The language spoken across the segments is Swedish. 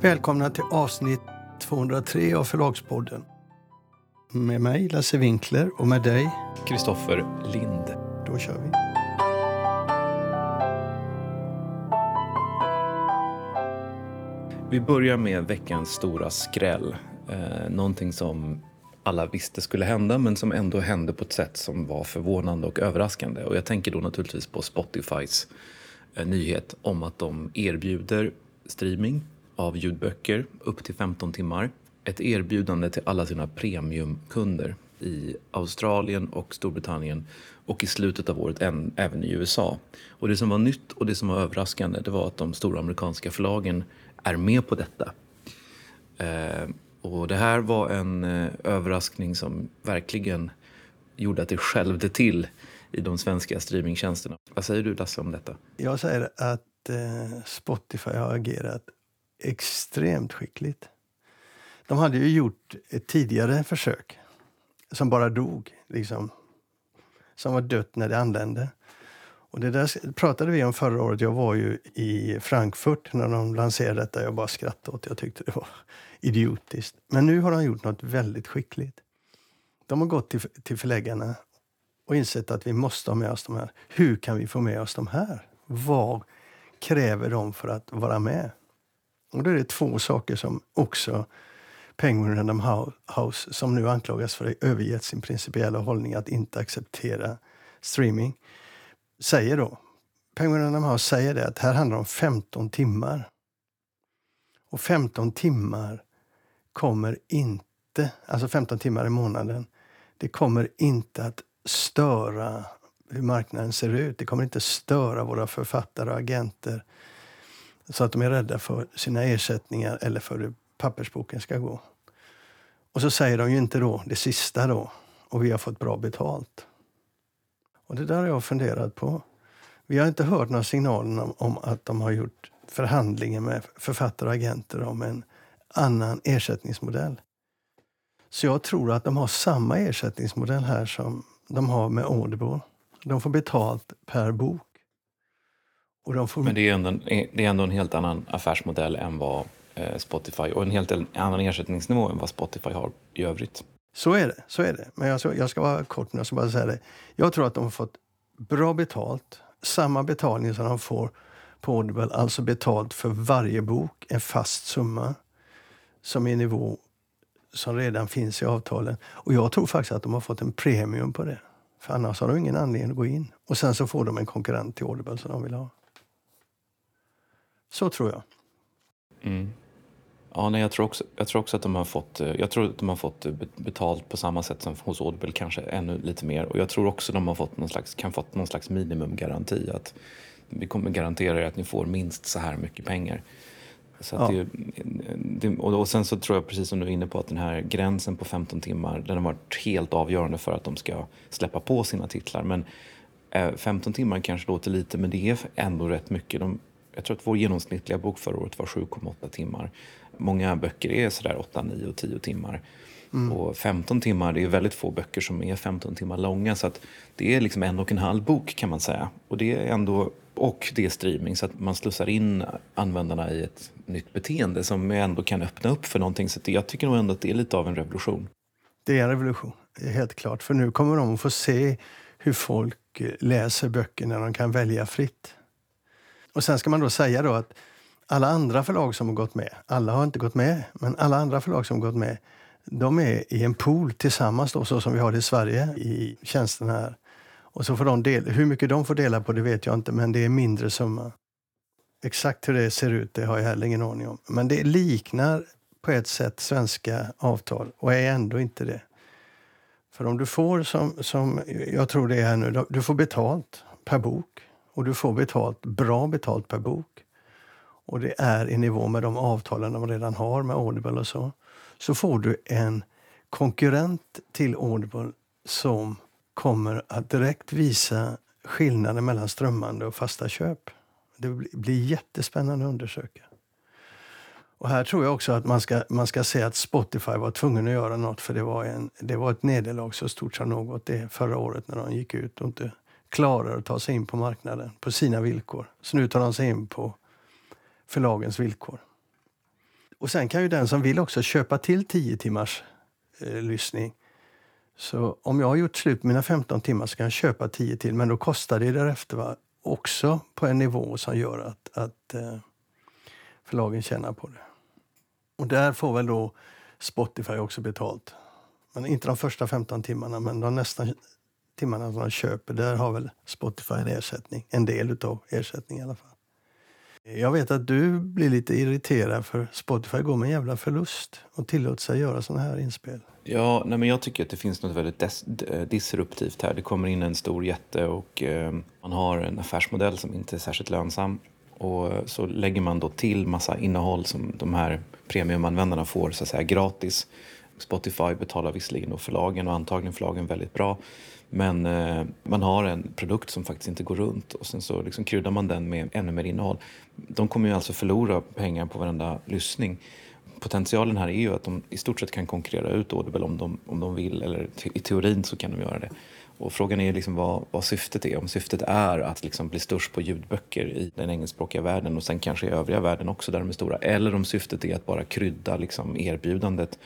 Välkomna till avsnitt 203 av Förlagspodden. Med mig Lasse Winkler och med dig Kristoffer Lind. Då kör vi. Vi börjar med veckans stora skräll. Eh, någonting som alla visste skulle hända men som ändå hände på ett sätt som var förvånande och överraskande. Och jag tänker då naturligtvis på Spotifys eh, nyhet om att de erbjuder streaming av ljudböcker upp till 15 timmar. Ett erbjudande till alla sina premiumkunder i Australien och Storbritannien och i slutet av året även i USA. Och det som var nytt och det som var överraskande det var att de stora amerikanska förlagen är med på detta. Eh, och det här var en eh, överraskning som verkligen gjorde att det skälvde till i de svenska streamingtjänsterna. Vad säger du Lasse om detta? Jag säger att eh, Spotify har agerat extremt skickligt. De hade ju gjort ett tidigare försök som bara dog, liksom. Som var dött när det anlände. Och det där pratade vi om förra året. Jag var ju i Frankfurt när de lanserade detta. Jag bara skrattade åt Jag tyckte det var idiotiskt. Men nu har de gjort något väldigt skickligt. De har gått till, till förläggarna och insett att vi måste ha med oss de här. Hur kan vi få med oss de här? Vad kräver de för att vara med? Och då är det två saker som också Penguin Random House, som nu anklagas för att ha övergett sin principiella hållning att inte acceptera streaming, säger då. Penguin Random House säger det att här handlar det om 15 timmar. Och 15 timmar kommer inte, alltså 15 timmar i månaden, det kommer inte att störa hur marknaden ser ut. Det kommer inte störa våra författare och agenter så att de är rädda för sina ersättningar eller för hur pappersboken ska gå. Och så säger de ju inte då det sista då, och vi har fått bra betalt. Och det där har jag funderat på. Vi har inte hört några signaler om, om att de har gjort förhandlingar med författare och agenter om en annan ersättningsmodell. Så jag tror att de har samma ersättningsmodell här som de har med Audible. De får betalt per bok. Får... Men det är, ändå, det är ändå en helt annan affärsmodell än vad eh, Spotify och en helt annan ersättningsnivå än vad Spotify har i övrigt. Så är det. så är det. Men jag ska, jag ska vara kort nu och bara säga det. Jag tror att de har fått bra betalt. Samma betalning som de får på Audible, alltså betalt för varje bok, en fast summa som är nivå som redan finns i avtalen. Och jag tror faktiskt att de har fått en premium på det. För annars har de ingen anledning att gå in. Och sen så får de en konkurrent till Audible som de vill ha. Så tror jag. Mm. Ja, nej, jag, tror också, jag tror också att de har fått, eh, jag tror att de har fått eh, betalt på samma sätt som hos Audible, kanske ännu lite mer. Och jag tror också att de har fått någon slags, kan fått någon slags minimumgaranti. Att vi kommer garantera er att ni får minst så här mycket pengar. Så ja. det, det, och sen så tror jag, precis som du är inne på, att den här gränsen på 15 timmar, den har varit helt avgörande för att de ska släppa på sina titlar. Men 15 eh, timmar kanske låter lite, men det är ändå rätt mycket. De, jag tror att vår genomsnittliga bok förra året var 7,8 timmar. Många böcker är sådär 8, 9 och 10 timmar. Mm. Och 15 timmar, det är väldigt få böcker som är 15 timmar långa. Så att det är liksom en och en halv bok kan man säga. Och det är ändå, och det är streaming, så att man slussar in användarna i ett nytt beteende som ändå kan öppna upp för någonting. Så jag tycker nog ändå att det är lite av en revolution. Det är en revolution, helt klart. För nu kommer de att få se hur folk läser böcker när de kan välja fritt. Och sen ska man då säga då att alla andra förlag som har gått med, alla har inte gått med, men alla andra förlag som har gått med, de är i en pool tillsammans då, så som vi har det i Sverige i tjänsten här. Och så får de dela, hur mycket de får dela på det vet jag inte, men det är mindre summa. Exakt hur det ser ut det har jag heller ingen aning om. Men det liknar på ett sätt svenska avtal och är ändå inte det. För om du får som, som jag tror det är nu, du får betalt per bok och du får betalt, bra betalt per bok och det är i nivå med de avtalen de redan har med Audible och så, så får du en konkurrent till Audible som kommer att direkt visa skillnaden mellan strömmande och fasta köp. Det blir jättespännande att undersöka. Och här tror jag också att man ska, man ska säga att Spotify var tvungen att göra något för det var, en, det var ett nederlag så stort som något det förra året när de gick ut och inte klarar att ta sig in på marknaden på sina villkor. Så nu tar de sig in på förlagens villkor. Och sen kan ju den som vill också köpa till 10 timmars eh, lyssning. Så om jag har gjort slut på mina 15 timmar så kan jag köpa 10 till, men då kostar det därefter va? också på en nivå som gör att, att eh, förlagen tjänar på det. Och där får väl då Spotify också betalt. Men inte de första 15 timmarna, men de nästan timmarna som de köper, där har väl Spotify en ersättning. En del av ersättningen i alla fall. Jag vet att du blir lite irriterad för Spotify går med en jävla förlust och tillåter sig göra sådana här inspel. Ja, nej, men jag tycker att det finns något väldigt disruptivt här. Det kommer in en stor jätte och eh, man har en affärsmodell som inte är särskilt lönsam. Och så lägger man då till massa innehåll som de här premiumanvändarna får så att säga gratis. Spotify betalar visserligen då förlagen och antagligen förlagen väldigt bra. Men eh, man har en produkt som faktiskt inte går runt och sen så liksom kryddar man den med ännu mer innehåll. De kommer ju alltså förlora pengar på varenda lyssning. Potentialen här är ju att de i stort sett kan konkurrera ut Audible om de, om de vill, eller i teorin så kan de göra det. Och frågan är liksom vad, vad syftet är. Om syftet är att liksom bli störst på ljudböcker i den engelskspråkiga världen och sen kanske i övriga världen också där de är stora. Eller om syftet är att bara krydda liksom erbjudandet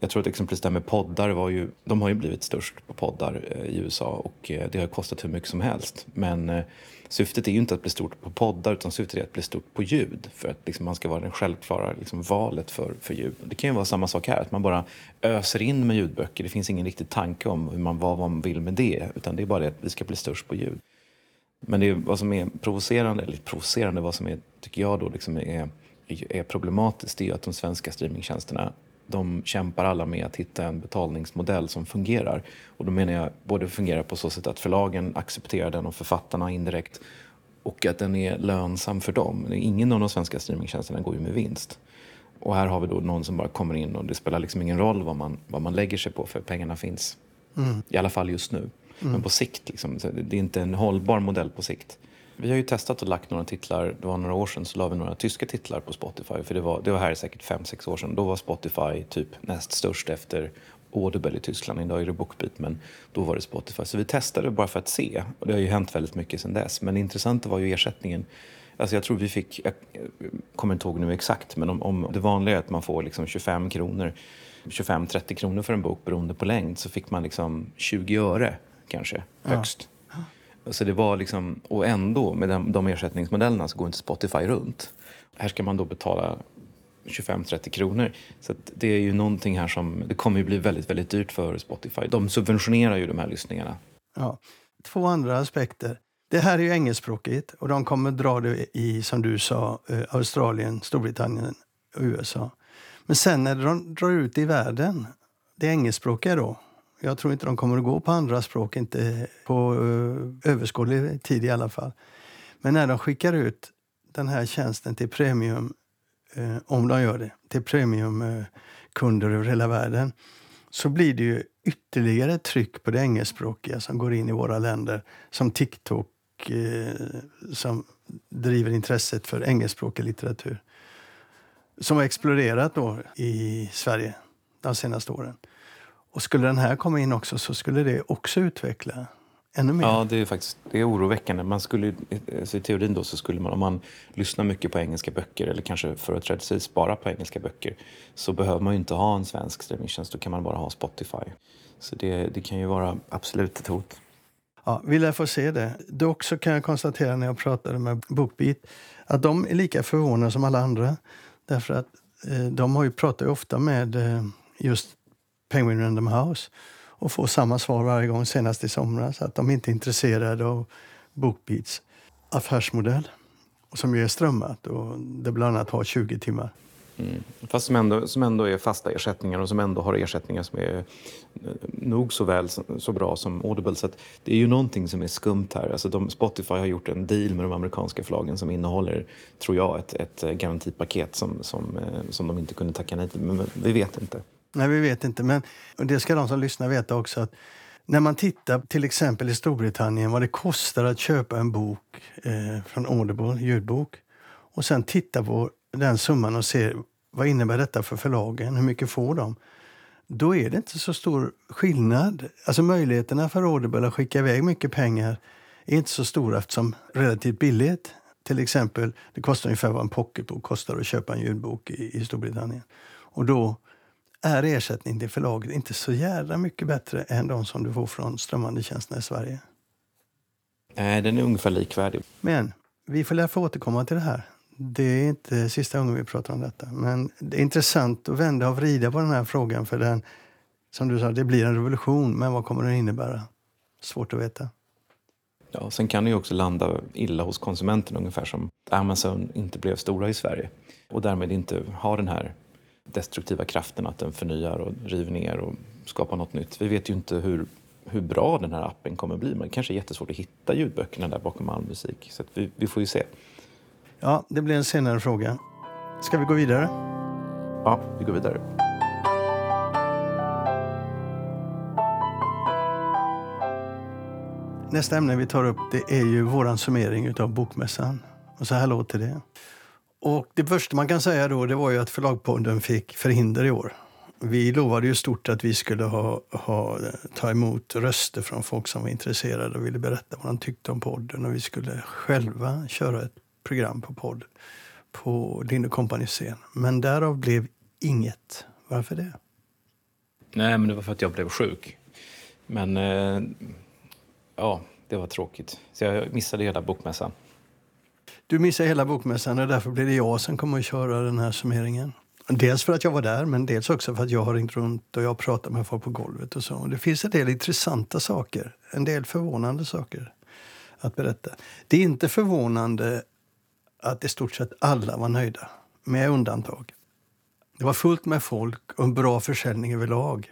jag tror att exempelvis det här med poddar var ju, de har ju blivit störst på poddar eh, i USA och eh, det har kostat hur mycket som helst. Men eh, syftet är ju inte att bli stort på poddar utan syftet är att bli stort på ljud för att liksom, man ska vara det självklara liksom, valet för, för ljud. Det kan ju vara samma sak här, att man bara öser in med ljudböcker. Det finns ingen riktig tanke om hur man, vad man vill med det utan det är bara det att vi ska bli störst på ljud. Men det är, vad som är provocerande, eller provocerande, vad som är, tycker jag då liksom är, är problematiskt, det är ju att de svenska streamingtjänsterna de kämpar alla med att hitta en betalningsmodell som fungerar. Och då menar jag både fungerar på så sätt att förlagen accepterar den och författarna indirekt och att den är lönsam för dem. Ingen av de svenska streamingtjänsterna går ju med vinst. Och här har vi då någon som bara kommer in och det spelar liksom ingen roll vad man, vad man lägger sig på för pengarna finns. Mm. I alla fall just nu. Mm. Men på sikt, liksom, det är inte en hållbar modell på sikt. Vi har ju testat och lagt några titlar. Det var några år sedan så la vi några tyska titlar på Spotify. För det var, det var här säkert fem sex år sedan. Då var Spotify typ näst störst efter Audible i Tyskland. Idag är det Bookbeat men då var det Spotify. Så vi testade bara för att se. Och det har ju hänt väldigt mycket sedan dess. Men det intressanta var ju ersättningen. Alltså jag tror vi fick, jag kommer inte ihåg nu exakt, men om, om det vanliga är att man får liksom 25 kronor 25-30 kronor för en bok beroende på längd så fick man liksom 20 öre kanske högst. Ja. Så det var liksom, och ändå med de, de ersättningsmodellerna så går inte Spotify runt. Här ska man då betala 25-30 kronor. Så det är ju någonting här som, det kommer ju bli väldigt, väldigt dyrt för Spotify. De subventionerar ju de här lyssningarna. Ja. Två andra aspekter. Det här är ju engelskspråkigt och de kommer dra det i, som du sa, eh, Australien, Storbritannien och USA. Men sen när de drar ut i världen, det engelskspråkiga då, jag tror inte de kommer att gå på andra språk, inte på uh, överskådlig tid i alla fall. Men när de skickar ut den här tjänsten till premium, uh, om de gör det, till premiumkunder eh, uh, över hela världen så blir det ju ytterligare tryck på det engelskspråkiga som går in i våra länder. Som TikTok uh, som driver intresset för engelskspråkig litteratur. Som har exploderat då i Sverige de senaste åren. Och skulle den här komma in också så skulle det också utveckla ännu mer. Ja, det är faktiskt det är oroväckande. Man skulle, alltså I teorin då så skulle man, om man lyssnar mycket på engelska böcker eller kanske företrädesvis bara på engelska böcker så behöver man ju inte ha en svensk streamingtjänst. Då kan man bara ha Spotify. Så det, det kan ju vara absolut ett hot. Ja, vi lär få se det. Dock så kan jag konstatera när jag pratade med Bookbeat att de är lika förvånade som alla andra. Därför att eh, de har ju pratat ofta med eh, just Penguin Random House och får samma svar varje gång, senast i somras, att de inte är intresserade av Bookbeats affärsmodell som ju är strömmat och det bland annat har 20 timmar. Mm. Fast som ändå, som ändå är fasta ersättningar och som ändå har ersättningar som är eh, nog så väl så bra som Audible. Så det är ju någonting som är skumt här. Alltså de, Spotify har gjort en deal med de amerikanska förlagen som innehåller, tror jag, ett, ett eh, garantipaket som, som, eh, som de inte kunde tacka nej till. Men vi vet inte. Nej, vi vet inte. Men det ska de som lyssnar veta också. att När man tittar till exempel i Storbritannien vad det kostar att köpa en bok eh, från Audible, ljudbok och sen titta på den summan och se vad innebär detta för förlagen, hur mycket får de? Då är det inte så stor skillnad. Alltså möjligheterna för Audible att skicka iväg mycket pengar är inte så stora eftersom relativt billigt Till exempel, det kostar ungefär vad en pocketbok kostar att köpa en ljudbok i, i Storbritannien. Och då är ersättningen till förlaget inte så jävla mycket bättre än de som du får från strömmande tjänsterna i Sverige. Nej, den är ungefär likvärdig. Men vi får få återkomma till det här. Det är inte sista gången vi pratar om detta. Men det är intressant att vända och vrida på den här frågan. För den, som du sa, det blir en revolution. Men vad kommer den innebära? Svårt att veta. Ja, sen kan det ju också landa illa hos konsumenten ungefär som Amazon inte blev stora i Sverige och därmed inte har den här destruktiva kraften att den förnyar och river ner och skapar något nytt. Vi vet ju inte hur, hur bra den här appen kommer bli. Men det kanske är jättesvårt att hitta ljudböckerna där bakom all musik. Så vi, vi får ju se. Ja, det blir en senare fråga. Ska vi gå vidare? Ja, vi går vidare. Nästa ämne vi tar upp det är ju våran summering av Bokmässan. Och så här låter det. Och det första man kan säga då det var ju att Förlagspodden fick förhinder i år. Vi lovade ju stort att vi skulle ha, ha, ta emot röster från folk som var intresserade och ville berätta vad de tyckte om podden. Och vi skulle själva köra ett program på podd på Lind Company scen. Men därav blev inget. Varför det? Nej, men det var för att jag blev sjuk. Men eh, ja, det var tråkigt. Så jag missade hela bokmässan. Du missar hela bokmässan och därför blir det jag som kommer att köra den här summeringen. Dels för att jag var där, men dels också för att jag har ringt runt och jag pratat med folk på golvet. och så. Och det finns en del intressanta saker, en del förvånande saker att berätta. Det är inte förvånande att i stort sett alla var nöjda, med undantag. Det var fullt med folk och en bra försäljning överlag.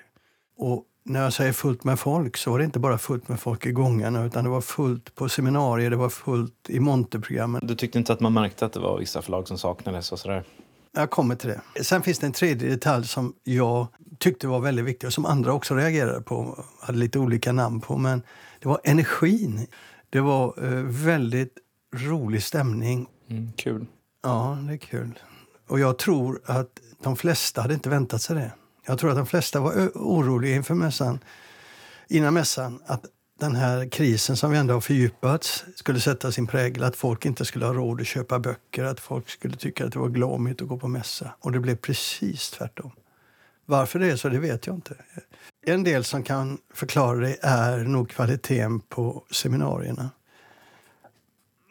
Och när jag säger fullt med folk så var det inte bara fullt med folk i gångarna utan det var fullt på seminarier, det var fullt i monterprogrammen. Du tyckte inte att man märkte att det var vissa förlag som saknades och sådär? Jag kommer till det. Sen finns det en tredje detalj som jag tyckte var väldigt viktig och som andra också reagerade på, hade lite olika namn på, men det var energin. Det var eh, väldigt rolig stämning. Mm, kul. Ja, det är kul. Och jag tror att de flesta hade inte väntat sig det. Jag tror att de flesta var oroliga inför mässan, innan mässan att den här krisen som vi ändå har fördjupats skulle sätta sin prägel. Att folk inte skulle ha råd att köpa böcker, att folk skulle tycka att det var glåmigt att gå på mässa. Och det blev precis tvärtom. Varför det är så, det vet jag inte. En del som kan förklara det är nog kvaliteten på seminarierna.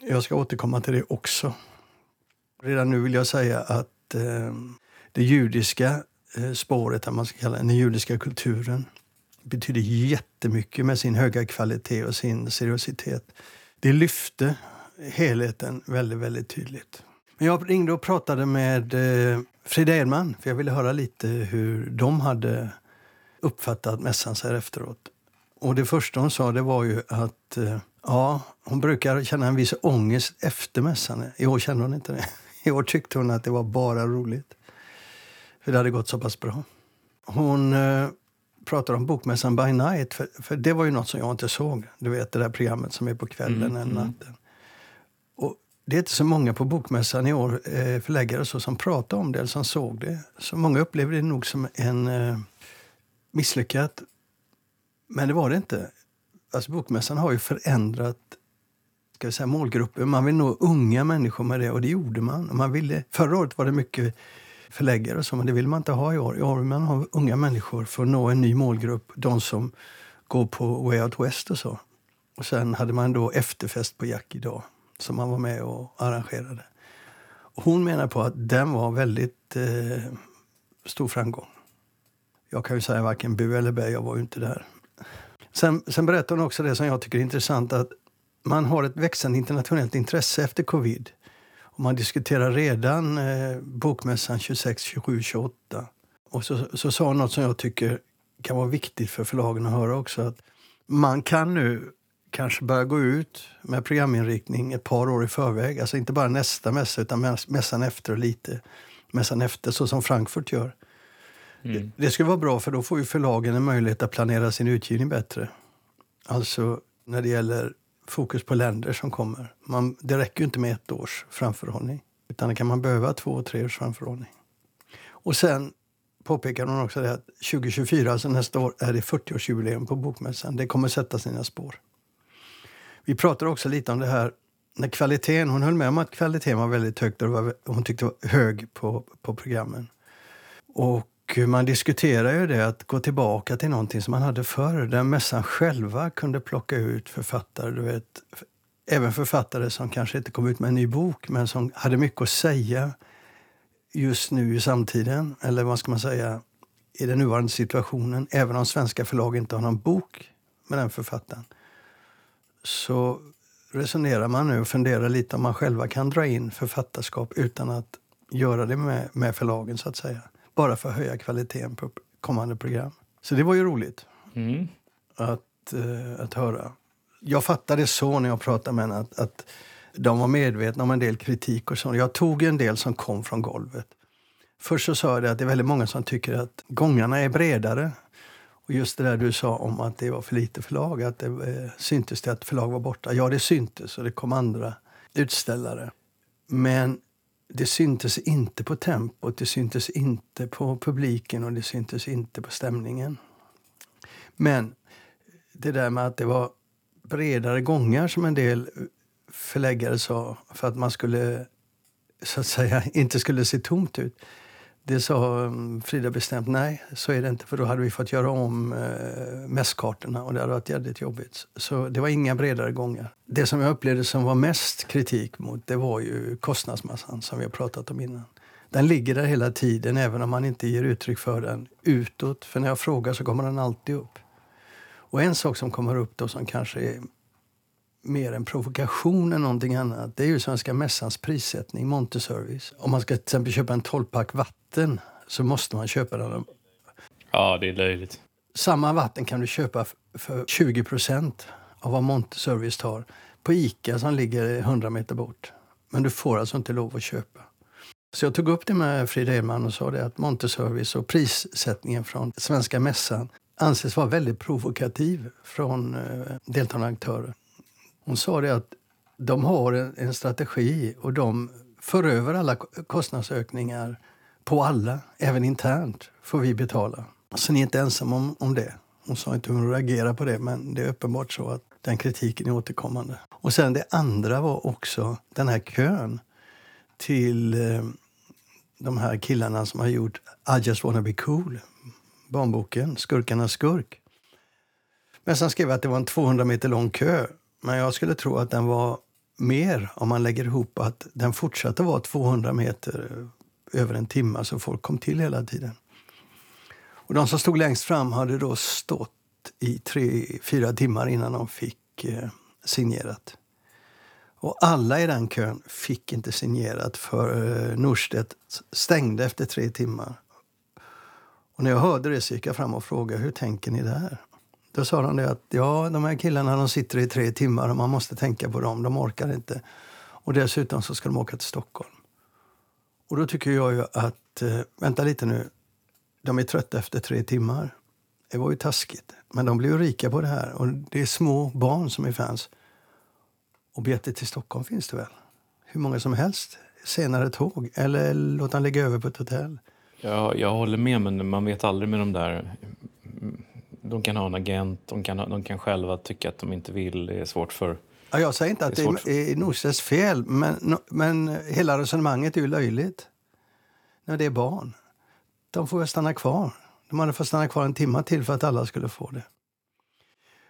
Jag ska återkomma till det också. Redan nu vill jag säga att eh, det judiska Eh, spåret, man ska kalla den judiska kulturen, betyder jättemycket med sin höga kvalitet och sin seriositet. Det lyfte helheten väldigt, väldigt tydligt. Men jag ringde och pratade med eh, Frida Edman för jag ville höra lite hur de hade uppfattat mässan så här efteråt. Och det första hon sa det var ju att eh, ja, hon brukar känna en viss ångest efter mässan. I år kände hon inte det. I år tyckte hon att det var bara roligt. För det hade gått så pass bra. Hon eh, pratar om Bokmässan by night, för, för, det var ju något som jag inte såg. Du vet det där programmet som är på kvällen mm, eller mm. natten. Och det är inte så många på Bokmässan i år, eh, förläggare så, som pratar om det eller som såg det. Så många upplever det nog som en eh, misslyckat. Men det var det inte. Alltså Bokmässan har ju förändrat ska vi säga, målgrupper. Man vill nå unga människor med det och det gjorde man. man ville, förra året var det mycket förläggare och så, men det vill man inte ha i år. I år vill man ha unga människor för att nå en ny målgrupp. De som går på Way Out West och så. Och sen hade man då efterfest på Jack idag som man var med och arrangerade. Och hon menar på att den var väldigt eh, stor framgång. Jag kan ju säga varken bu eller bä, jag var ju inte där. Sen, sen berättar hon också det som jag tycker är intressant att man har ett växande internationellt intresse efter covid. Man diskuterar redan eh, bokmässan 26, 27, 28. Och så, så sa något som jag tycker kan vara viktigt för förlagen att höra också. Att man kan nu kanske börja gå ut med programinriktning ett par år i förväg. Alltså inte bara nästa mässa utan mässan efter och lite mässan efter, så som Frankfurt gör. Mm. Det, det skulle vara bra för då får ju förlagen en möjlighet att planera sin utgivning bättre. Alltså när det gäller fokus på länder som kommer. Man, det räcker ju inte med ett års framförhållning. Utan det kan man behöva två, tre års framförhållning. Och sen påpekar hon också det att 2024, alltså nästa år, är det 40-årsjubileum på Bokmässan. Det kommer sätta sina spår. Vi pratade också lite om det här när kvaliteten, hon höll med om att kvaliteten var väldigt hög och hon tyckte var hög på, på programmen. Och man diskuterar ju det att gå tillbaka till någonting som man hade förr, där mässan själva kunde plocka ut författare, du vet, även författare som kanske inte kom ut med en ny bok men som hade mycket att säga just nu i samtiden, eller vad ska man säga, i den nuvarande situationen, även om svenska förlag inte har någon bok med den författaren, så resonerar man nu och funderar lite om man själva kan dra in författarskap utan att göra det med, med förlagen, så att säga. Bara för att höja kvaliteten på kommande program. Så det var ju roligt Mm. att, eh, att höra. Jag fattade så när jag pratade med henne att, att de var medvetna om en del kritik och så. Jag tog en del som kom från golvet. Först så sa jag det att det är väldigt många som tycker att gångarna är bredare. Och just det där du sa om att det var för lite förlag, att det eh, syntes det att förlag var borta. Ja, det syntes och det kom andra utställare. Men det syntes inte på tempot, det syntes inte på publiken och det syntes inte på stämningen. Men det där med att det var bredare gångar som en del förläggare sa för att man skulle så att säga inte skulle se tomt ut. Det sa mm, Frida bestämt nej, så är det inte för då hade vi fått göra om eh, mässkartorna och det hade varit jävligt jobbigt. Så det var inga bredare gångar. Det som jag upplevde som var mest kritik mot det var ju kostnadsmassan som vi har pratat om innan. Den ligger där hela tiden även om man inte ger uttryck för den utåt. För när jag frågar så kommer den alltid upp. Och en sak som kommer upp då som kanske är mer en provokation än någonting annat. Det är ju Svenska Mässans prissättning, Monteservice. Om man ska till exempel köpa en 12-pack vatten så måste man köpa den. Ja, det är löjligt. Samma vatten kan du köpa för 20% av vad Monteservice tar på Ica som ligger 100 meter bort. Men du får alltså inte lov att köpa. Så jag tog upp det med Frida Edman och sa det att Monteservice och prissättningen från Svenska Mässan anses vara väldigt provokativ från eh, deltagande aktörer. Hon sa det att de har en, en strategi och de för över alla kostnadsökningar på alla, även internt, får vi betala. Så ni är inte ensamma om, om det. Hon sa inte hur hon reagerar på det, men det är uppenbart så att den kritiken är återkommande. Och sen det andra var också den här kön till eh, de här killarna som har gjort I just wanna be cool, barnboken, Skurkarnas skurk. Men sen skrev jag att det var en 200 meter lång kö. Men jag skulle tro att den var mer om man lägger ihop att den fortsatte vara 200 meter eh, över en timme, så folk kom till hela tiden. Och de som stod längst fram hade då stått i tre, fyra timmar innan de fick eh, signerat. Och alla i den kön fick inte signerat för eh, Norstedt stängde efter tre timmar. Och när jag hörde det så gick jag fram och frågade hur tänker ni där? Då sa de det att ja, de här killarna de sitter i tre timmar och man måste tänka på dem, de orkar inte. Och dessutom så ska de åka till Stockholm. Och då tycker jag ju att, eh, vänta lite nu, de är trötta efter tre timmar. Det var ju taskigt. Men de blir ju rika på det här. Och det är små barn som är fans. Och biljetter till Stockholm finns det väl? Hur många som helst. Senare tåg. Eller låt han ligga över på ett hotell. Ja, jag håller med, men man vet aldrig med de där. De kan ha en agent, de kan, de kan själva tycka att de inte vill. Det är svårt för... Ja, jag säger inte att Det det är svårt. är Norstedts fel, men, men hela resonemanget är ju löjligt. När det är barn. De får väl stanna kvar. De hade fått stanna kvar en timme till för att alla skulle få det.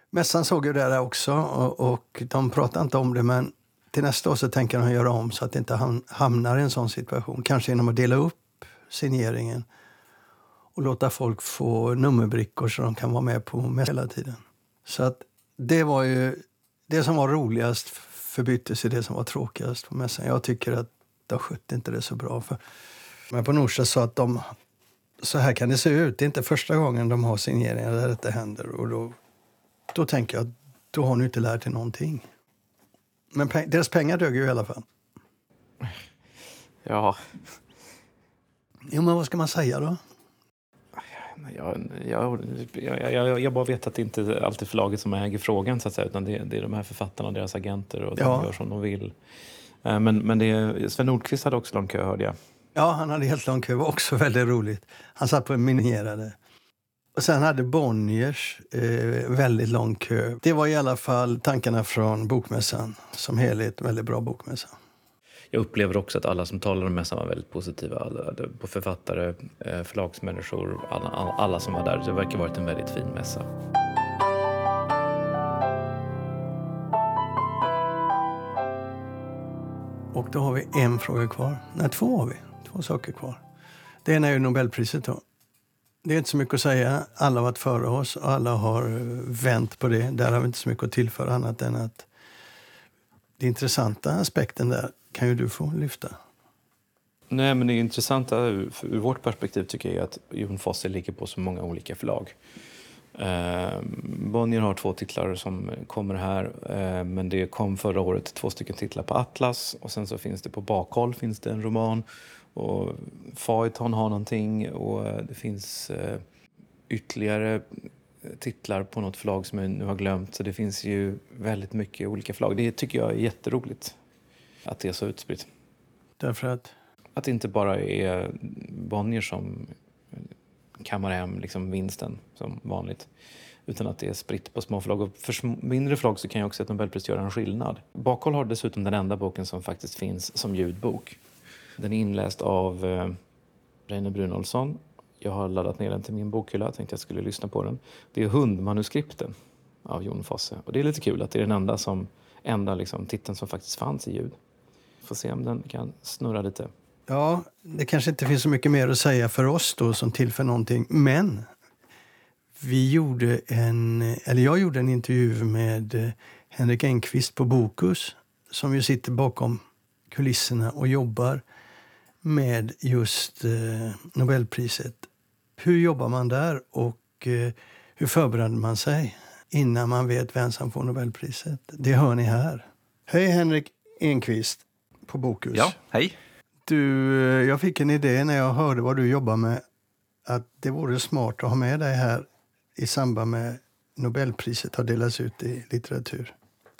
Mässan såg ju det där också och, och de pratade inte om det men till nästa år så tänker de göra om så att det inte ham- hamnar i en sån situation. Kanske genom att dela upp signeringen och låta folk få nummerbrickor så de kan vara med på mässan hela tiden. Så att det var ju det som var roligast förbyttes i det som var tråkigast på mässan. Jag tycker att de skötte inte det så bra. För, men på Norsa sa att de, så här kan det se ut. Det är inte första gången de har signeringar där detta händer. Och då, då tänker jag att då har ni inte lärt er någonting. Men pe- deras pengar dög ju i alla fall. Ja, Jo, men vad ska man säga då? Jag, jag, jag, jag, bara vet att det inte är alltid förlaget som äger frågan, så att säga, utan det, det är de här författarna och deras agenter och de Ja. gör som de vill. Eh, Men, men det, är- Sven Nordqvist hade också lång kö, hörde jag. Ja, han hade helt lång kö. Det var också väldigt roligt. Han satt på en minierade. Och sen hade Bonniers eh, väldigt lång kö. Det var i alla fall tankarna från Bokmässan som helhet. Väldigt bra bokmässa. Jag upplever också att alla som talade om mässan var väldigt positiva. Alla, på författare, eh, förlagsmänniskor, alla, alla som var där. Det verkar ha varit en väldigt fin mässa. Och då har vi en fråga kvar. Nej, två har vi. Två saker kvar. Det ena är ju Nobelpriset. Då. Det är inte så mycket att säga. Alla har varit före oss och alla har eh, vänt på det. Där har vi inte så mycket att tillföra annat än att den intressanta aspekten där kan ju du få lyfta. Nej, men det intressanta ur, ur vårt perspektiv tycker jag är att Jon Fosse ligger på så många olika förlag. Eh, Bonnier har två titlar som kommer här, eh, men det kom förra året två stycken titlar på Atlas och sen så finns det på bakhåll finns det en roman och Faiton har någonting och eh, det finns eh, ytterligare eh, titlar på något förlag som jag nu har glömt. Så det finns ju väldigt mycket olika förlag. Det tycker jag är jätteroligt att det är så utspritt. Därför att? Att det inte bara är Bonnier som kammar hem liksom vinsten som vanligt. Utan att det är spritt på små förlag. Och för mindre förlag så kan jag också att Nobelpris göra en skillnad. Bakhåll har dessutom den enda boken som faktiskt finns som ljudbok. Den är inläst av eh, Reine Brunolfsson. Jag har laddat ner den till min bokhylla. Jag tänkte jag skulle lyssna på den. Det är Hundmanuskripten av Jon Fosse. Och det är lite kul att det är den enda, som, enda liksom, titeln som faktiskt fanns i ljud. Får se om den kan snurra lite. Ja, det kanske inte finns så mycket mer att säga för oss då som tillför någonting. Men vi gjorde en, eller jag gjorde en intervju med eh, Henrik Engqvist på Bokus som ju sitter bakom kulisserna och jobbar med just eh, Nobelpriset. Hur jobbar man där och eh, hur förbereder man sig innan man vet vem som får Nobelpriset? Det hör ni här. Hej Henrik Enqvist på Bokus. Ja, hej. Du, jag fick en idé när jag hörde vad du jobbar med att det vore smart att ha med dig här i samband med Nobelpriset har delats ut i litteratur.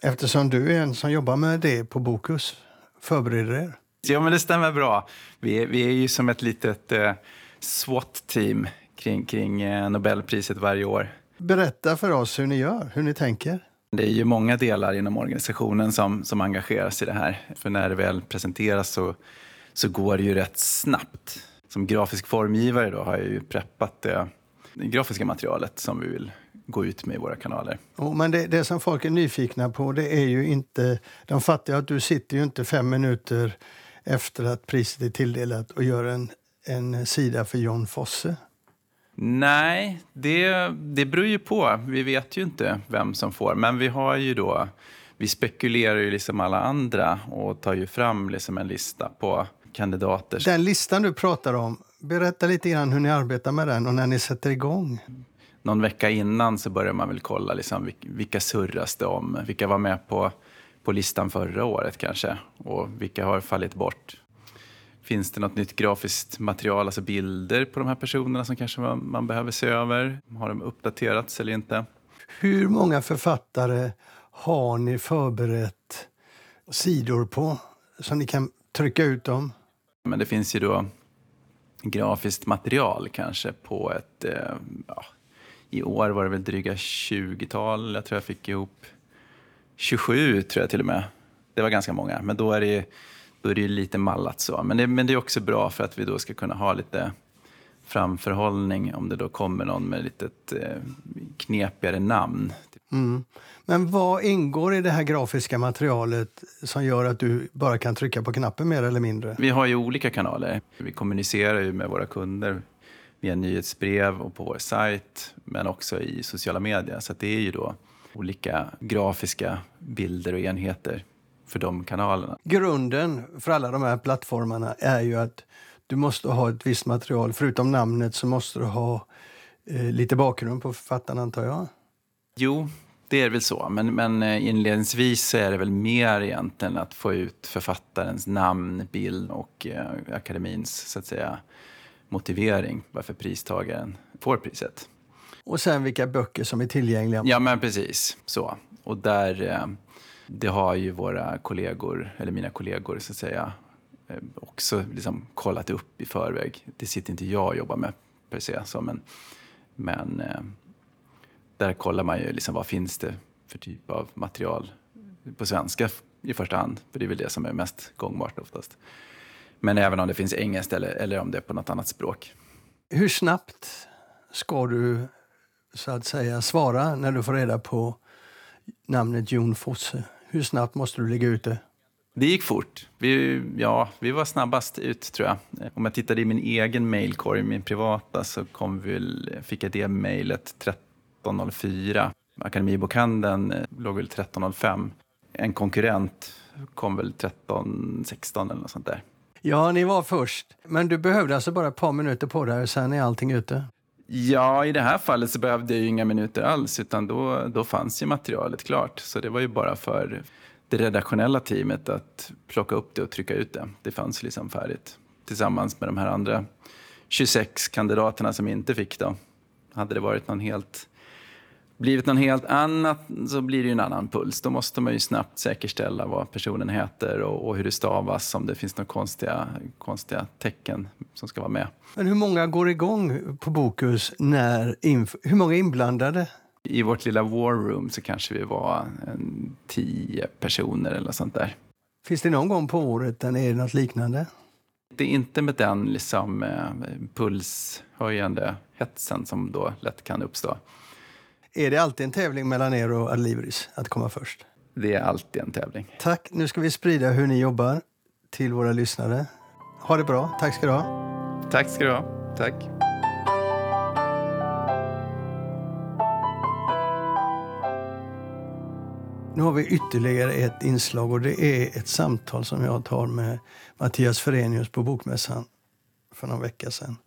Eftersom du är en som jobbar med det på Bokus. Förbereder er? Ja, men det stämmer bra. Vi är, vi är ju som ett litet eh, SWAT-team kring, kring eh, Nobelpriset varje år. Berätta för oss hur ni gör, hur ni tänker. Det är ju många delar inom organisationen som, som engageras i det här. För när det väl presenteras så, så går det ju rätt snabbt. Som grafisk formgivare då har jag ju preppat det, det grafiska materialet som vi vill gå ut med i våra kanaler. Oh, men det, det, som folk är nyfikna på det är ju inte... De fattar att du sitter ju inte fem minuter efter att priset är tilldelat och gör en, en sida för John Fosse. Nej, det, det beror ju på. Vi vet ju inte vem som får. Men vi har ju då... Vi spekulerar ju liksom alla andra och tar ju fram liksom en lista på kandidater. Den listan du pratar om, berätta lite grann hur ni arbetar med den och när ni sätter igång någon vecka innan så börjar man väl kolla liksom, vilka surras det om. Vilka var med på, på listan förra året kanske och vilka har fallit bort. Finns det något nytt grafiskt material, alltså bilder på de här personerna som kanske man, man behöver se över? Har de uppdaterats eller inte? Hur många författare har ni förberett sidor på så ni kan trycka ut dem? Men det finns ju då grafiskt material kanske på ett eh, ja, i år var det väl dryga 20-tal. Jag tror jag fick ihop 27 tror jag till och med. Det var ganska många, men då är det, då är det lite mallat så. Men det, men det är också bra för att vi då ska kunna ha lite framförhållning om det då kommer någon med lite eh, knepigare namn. Mm. Men vad ingår i det här grafiska materialet som gör att du bara kan trycka på knappen mer eller mindre? Vi har ju olika kanaler. Vi kommunicerar ju med våra kunder via nyhetsbrev och på vår sajt, men också i sociala medier. Så det är ju då olika grafiska bilder och enheter för de kanalerna. Grunden för alla de här plattformarna är ju att du måste ha ett visst material. Förutom namnet så måste du ha eh, lite bakgrund på författaren, antar jag. Jo, det är väl så. Men, men eh, inledningsvis så är det väl mer egentligen att få ut författarens namn, bild och eh, akademins så att säga, motivering varför pristagaren får priset. Och sen vilka böcker som är tillgängliga. Ja, men precis. så. Och där, eh, det har ju våra kollegor, eller mina kollegor så att säga, eh, också liksom kollat upp i förväg. Det sitter inte jag och jobbar med per se, så, men, Men eh, där kollar man ju liksom vad finns det för typ av material på svenska i första hand. För det är väl det som är mest gångbart oftast. Men även om det finns engelskt eller, eller om det är på något annat språk. Hur snabbt ska du så att säga svara när du får reda på namnet Jon Fosse? Hur snabbt måste du ligga ute? Det gick fort. Vi, ja, vi var snabbast ut, tror jag. Om jag tittade i min egen mailkorg, min privata, så kom vi, fick jag det mejlet 13.04. Akademibokhandeln eh, låg väl 13.05. En konkurrent kom väl 13.16 eller något sånt där. Ja, ni var först. Men du behövde alltså bara ett par minuter på dig, sen är allting ute? Ja, i det här fallet så behövde jag ju inga minuter alls, utan då, då fanns ju materialet klart. Så det var ju bara för det redaktionella teamet att plocka upp det och trycka ut det. Det fanns liksom färdigt tillsammans med de här andra 26 kandidaterna som inte fick det. Hade det varit någon helt blivit någon helt annat så blir det en annan puls. Då måste man ju snabbt säkerställa vad personen heter och, och hur det stavas, om det finns några konstiga, konstiga tecken som ska vara med. Men hur många går igång på Bokus när hur många är inblandade? I vårt lilla war room så kanske vi var en tio personer eller sånt där. Finns det någon gång på året där är något liknande? Det är inte med den liksom, eh, pulshöjande hetsen som då lätt kan uppstå. Är det alltid en tävling mellan er och Adlibris att komma först? Det är alltid en tävling. Tack. Nu ska vi sprida hur ni jobbar till våra lyssnare. Ha det bra. Tack ska du ha. Tack ska du ha. Tack. Nu har vi ytterligare ett inslag och det är ett samtal som jag tar med Mattias Ferenius på Bokmässan för någon vecka sedan.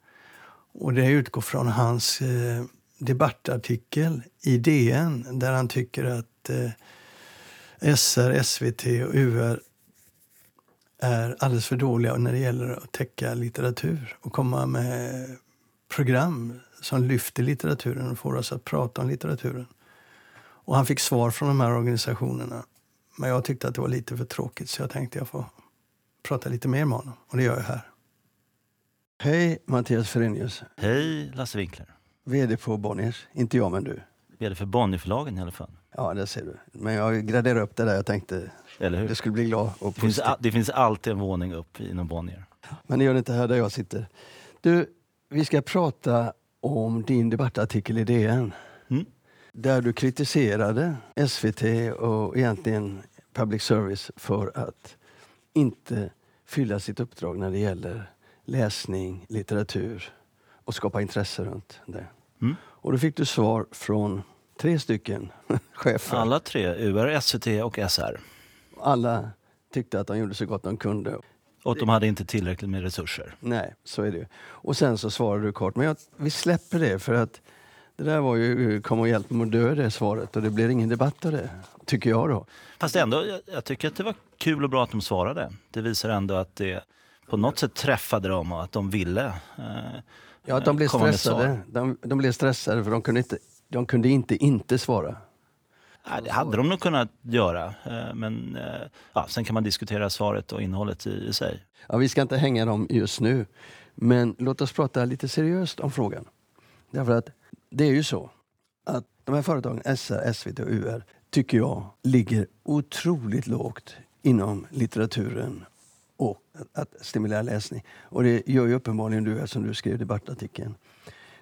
Och det utgår från hans eh, debattartikel i DN där han tycker att eh, SR, SVT och UR är alldeles för dåliga när det gäller att täcka litteratur och komma med program som lyfter litteraturen och får oss att prata om litteraturen. Och han fick svar från de här organisationerna. Men jag tyckte att det var lite för tråkigt så jag tänkte jag får prata lite mer med honom. Och det gör jag här. Hej Mattias Ferenius. Hej Lasse Winkler. VD på Bonniers. Inte jag, men du. VD för Bonnierförlagen i alla fall. Ja, det ser du. Men jag graderar upp det där. Jag tänkte Eller hur? du skulle bli glad och det finns, det finns alltid en våning upp inom Bonnier. Men det gör det inte här där jag sitter. Du, vi ska prata om din debattartikel i DN. Mm. Där du kritiserade SVT och egentligen public service för att inte fylla sitt uppdrag när det gäller läsning, litteratur och skapa intresse runt det. Mm. Och då fick du svar från tre stycken chefer. Alla tre, UR, SVT och SR. Alla tyckte att de gjorde så gott de kunde. Och de hade inte tillräckligt med resurser. Nej, så är det Och sen så svarade du kort, men jag, vi släpper det för att det där var ju kom och hjälp mig att dö det svaret och det blir ingen debatt av det, tycker jag då. Fast ändå, jag, jag tycker att det var kul och bra att de svarade. Det visar ändå att det på något sätt träffade dem och att de ville eh, Ja, de blev stressade. De, de blev stressade för de kunde inte, de kunde inte, inte svara. Ja, det hade de nog kunnat göra. Eh, men eh, ja, sen kan man diskutera svaret och innehållet i, i sig. Ja, vi ska inte hänga dem just nu. Men låt oss prata lite seriöst om frågan. Därför att det är ju så att de här företagen, SR, SVT och UR, tycker jag ligger otroligt lågt inom litteraturen och att stimulera läsning. Och det gör ju uppenbarligen du eftersom du skrev debattartikeln.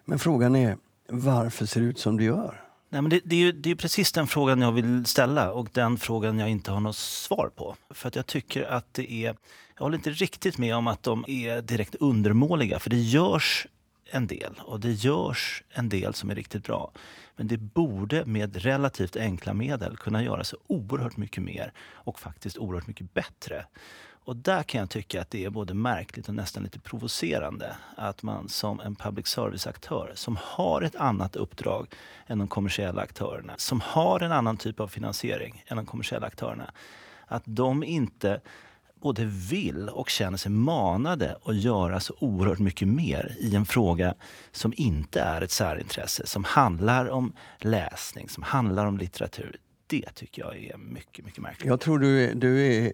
Men frågan är varför ser det ut som det gör? Nej, men det, det, är ju, det är precis den frågan jag vill ställa och den frågan jag inte har något svar på. För att jag tycker att det är... Jag håller inte riktigt med om att de är direkt undermåliga för det görs en del och det görs en del som är riktigt bra. Men det borde med relativt enkla medel kunna göras oerhört mycket mer och faktiskt oerhört mycket bättre. Och där kan jag tycka att det är både märkligt och nästan lite provocerande att man som en public service-aktör som har ett annat uppdrag än de kommersiella aktörerna, som har en annan typ av finansiering än de kommersiella aktörerna, att de inte både vill och känner sig manade att göra så oerhört mycket mer i en fråga som inte är ett särintresse, som handlar om läsning, som handlar om litteratur det tycker jag är mycket, mycket märkligt. Jag tror du, du, är,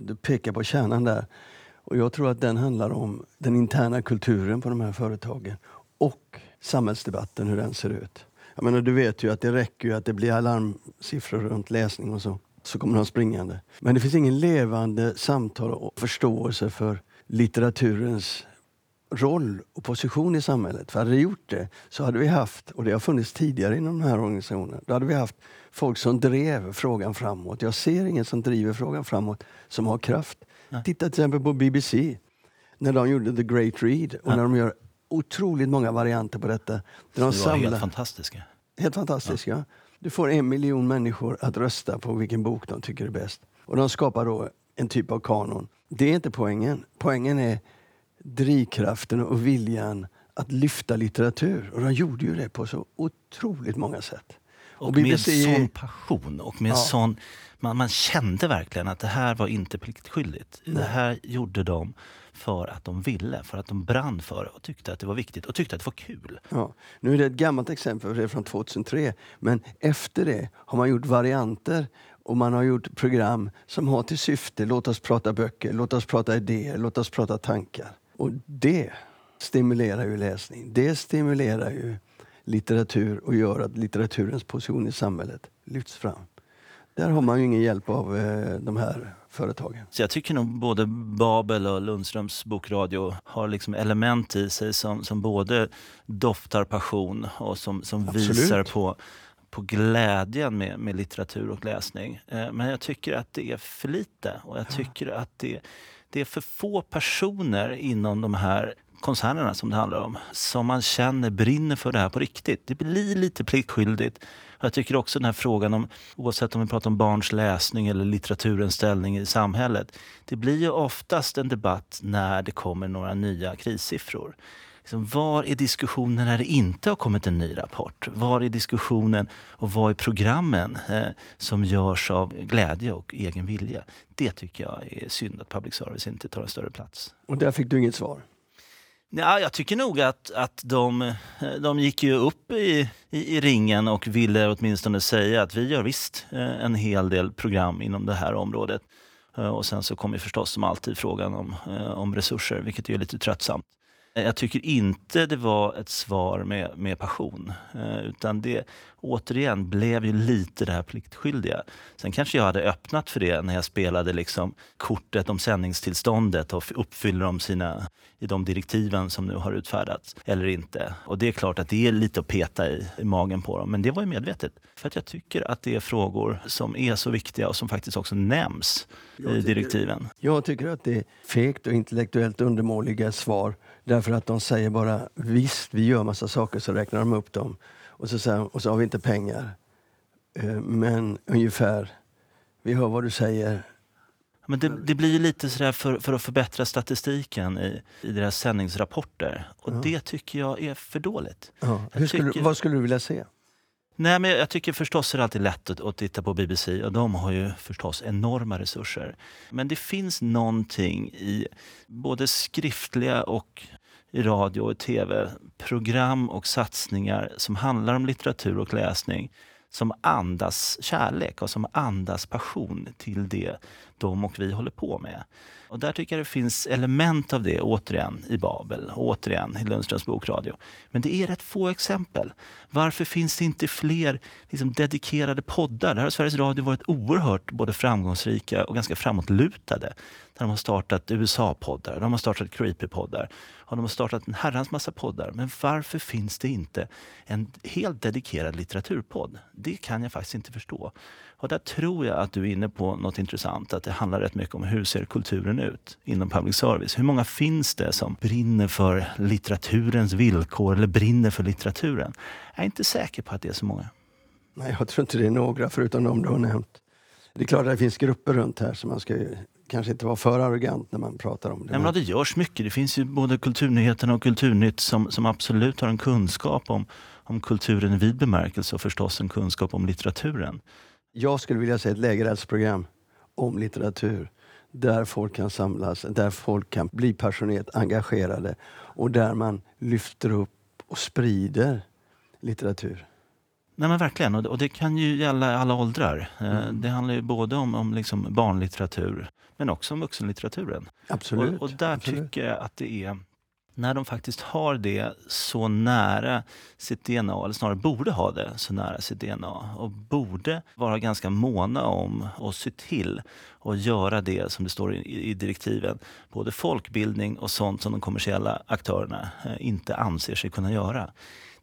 du pekar på kärnan där. Och jag tror att den handlar om den interna kulturen på de här företagen och samhällsdebatten, hur den ser ut. Jag menar, du vet ju att det räcker ju att det blir alarmsiffror runt läsning och så. Så kommer de springande. Men det finns ingen levande samtal och förståelse för litteraturens roll och position i samhället. För hade det gjort det så hade vi haft, och det har funnits tidigare inom den här organisationen, då hade vi haft folk som drev frågan framåt. Jag ser ingen som driver frågan framåt som har kraft. Nej. Titta till exempel på BBC, när de gjorde The Great Read och ja. när de gör otroligt många varianter på detta. Där de det var samlar... helt fantastiska. Helt fantastiska. Ja. Du får en miljon människor att rösta på vilken bok de tycker är bäst. Och de skapar då en typ av kanon. Det är inte poängen. Poängen är drivkraften och viljan att lyfta litteratur. Och de gjorde ju det på så otroligt många sätt. Och, och BBC... med sån passion och med ja. sån... Man, man, kände verkligen att det här var inte pliktskyldigt. Nej. Det här gjorde de för att de ville, för att de brann för det och tyckte att det var viktigt och tyckte att det var kul. Ja. Nu är det ett gammalt exempel, det är från 2003. Men efter det har man gjort varianter och man har gjort program som har till syfte låt oss prata böcker, låt oss prata idéer, låt oss prata tankar. Och det stimulerar ju läsning. Det stimulerar ju litteratur och gör att litteraturens position i samhället lyfts fram. Där har man ju ingen hjälp av eh, de här företagen. Så jag tycker nog både Babel och Lundströms bokradio har liksom element i sig som, som både doftar passion och som, som visar på på glädjen med, med litteratur och läsning. Eh, men jag tycker att det är för lite och jag tycker att det, det är för få personer inom de här koncernerna som det handlar om, som man känner brinner för det här på riktigt. Det blir lite pliktskyldigt. Jag tycker också den här frågan om, oavsett om vi pratar om barns läsning eller litteraturens ställning i samhället, det blir ju oftast en debatt när det kommer några nya krissiffror. Liksom, var är diskussionen när det inte har kommit en ny rapport? Var är diskussionen och vad är programmen eh, som görs av glädje och egen vilja? Det tycker jag är synd att public service inte tar en större plats. Och där fick du inget svar? Ja, jag tycker nog att, att de, eh, de gick ju upp i, i, i, ringen och ville åtminstone säga att vi gör visst eh, en hel del program inom det här området. Eh, och sen så kommer förstås som alltid frågan om, om resurser, vilket är lite tröttsamt. Jag tycker inte det var ett svar med, med passion. Eh, utan det återigen blev ju lite det här pliktskyldiga. Sen kanske jag hade öppnat för det när jag spelade liksom kortet om sändningstillståndet och uppfyller de sina i de direktiven som nu har utfärdats eller inte. Och det är klart att det är lite att peta i, i magen på dem. Men det var ju medvetet. För att jag tycker att det är frågor som är så viktiga och som faktiskt också nämns i direktiven. Jag tycker att det är fegt och intellektuellt undermåliga svar Därför att de säger bara visst, vi gör massa saker, så räknar de upp dem. Och så, säger, och så har vi inte pengar. Eh, men ungefär, vi hör vad du säger. Men det, det blir ju lite sådär för, för att förbättra statistiken i, i deras sändningsrapporter. Och ja. det tycker jag är för dåligt. Ja. Skulle, tycker, vad skulle du vilja se? Nej, men jag tycker förstås är det alltid lätt att, att, titta på BBC och de har ju förstås enorma resurser. Men det finns någonting i både skriftliga och i radio och tv, program och satsningar som handlar om litteratur och läsning som andas kärlek och som andas passion till det de och vi håller på med. Och där tycker jag det finns element av det återigen i Babel, återigen i Lundströms bokradio. Men det är rätt få exempel. Varför finns det inte fler liksom, dedikerade poddar? Där har Sveriges Radio varit oerhört både framgångsrika och ganska framåtlutade. Där de har startat USA-poddar, de har startat creepy-poddar har de startat en herrans massa poddar. Men varför finns det inte en helt dedikerad litteraturpodd? Det kan jag faktiskt inte förstå. Och där tror jag att du är inne på något intressant, att det handlar rätt mycket om hur ser kulturen ut inom public service? Hur många finns det som brinner för litteraturens villkor eller brinner för litteraturen? Jag är inte säker på att det är så många. Nej, jag tror inte det är några förutom de du har nämnt. Det är klart att det finns grupper runt här som man ska kanske inte vara för arrogant när man pratar om det. Nej, men det görs mycket. Det finns ju både Kulturnyheterna och Kulturnytt som, som absolut har en kunskap om, om kulturen i vid bemärkelse och förstås en kunskap om litteraturen. Jag skulle vilja se ett lägereldsprogram om litteratur där folk kan samlas, där folk kan bli passionerat engagerade och där man lyfter upp och sprider litteratur. Nej men verkligen, och det, och det kan ju gälla alla åldrar. Eh, mm. Det handlar ju både om, om liksom barnlitteratur men också om vuxenlitteraturen. Absolut. Och, och där Absolut. tycker jag att det är när de faktiskt har det så nära sitt DNA, eller snarare borde ha det så nära sitt DNA och borde vara ganska måna om och se till att göra det som det står i, i direktiven. Både folkbildning och sånt som de kommersiella aktörerna eh, inte anser sig kunna göra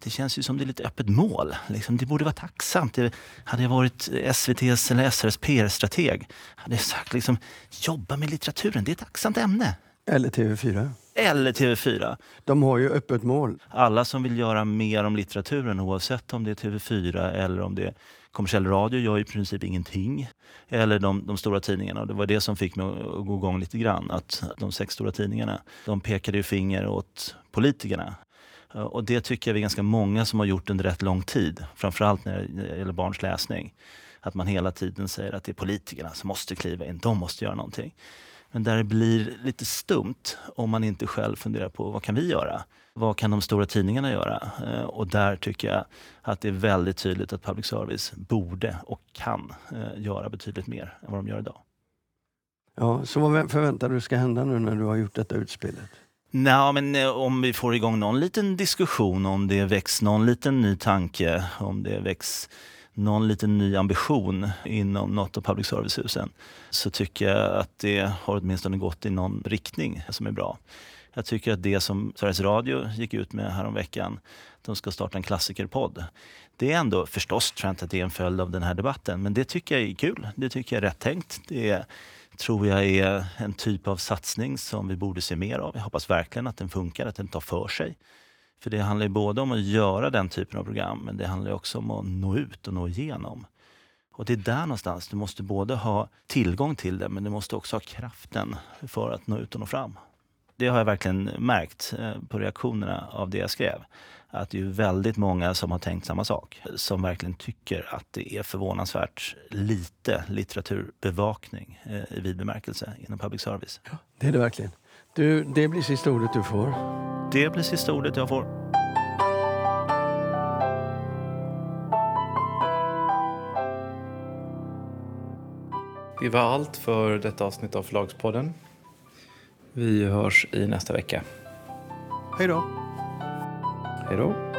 det känns ju som det är lite öppet mål. Liksom, det borde vara tacksamt. Det, hade jag varit SVTs eller SRs PR-strateg hade jag sagt liksom, jobba med litteraturen, det är ett tacksamt ämne. Eller TV4. Eller TV4. De har ju öppet mål. Alla som vill göra mer om litteraturen, oavsett om det är TV4 eller om det är kommersiell radio, gör i princip ingenting. Eller de, de stora tidningarna. Det var det som fick mig att gå igång lite grann. Att de sex stora tidningarna, de pekade ju finger åt politikerna. Eh, och det tycker jag vi är ganska många som har gjort under rätt lång tid. Framförallt när det gäller barns läsning. Att man hela tiden säger att det är politikerna som måste kliva in, de måste göra någonting. Men där det blir lite stumt om man inte själv funderar på vad kan vi göra? Vad kan de stora tidningarna göra? Eh, och där tycker jag att det är väldigt tydligt att public service borde och kan eh, göra betydligt mer än vad de gör idag. Ja, så vad förväntar du ska hända nu när du har gjort detta utspelet? Nej, men eh, om vi får igång någon liten diskussion, om det väcks någon liten ny tanke, om det väcks någon liten ny ambition inom något av public service-husen så tycker jag att det har åtminstone gått i någon riktning som är bra. Jag tycker att det som Sveriges Radio gick ut med häromveckan, de ska starta en klassikerpodd. Det är ändå, förstås tror jag inte att det är en följd av den här debatten, men det tycker jag är kul. Det tycker jag är rätt tänkt. Det är, tror jag är en typ av satsning som vi borde se mer av. Jag hoppas verkligen att den funkar, att den tar för sig. För det handlar ju både om att göra den typen av program, men det handlar också om att nå ut och nå igenom. Och det är där någonstans, du måste både ha tillgång till det, men du måste också ha kraften för att nå ut och nå fram. Det har jag verkligen märkt eh, på reaktionerna av det jag skrev. Att det är väldigt många som har tänkt samma sak. Som verkligen tycker att det är förvånansvärt lite litteraturbevakning eh, i vid bemärkelse inom public service. Ja, det är det verkligen. Du, det blir sista ordet du får. Det blir sista ordet jag får. Det var allt för detta avsnitt av Förlagspodden. Vi hörs i nästa vecka. Hej då. Hej då.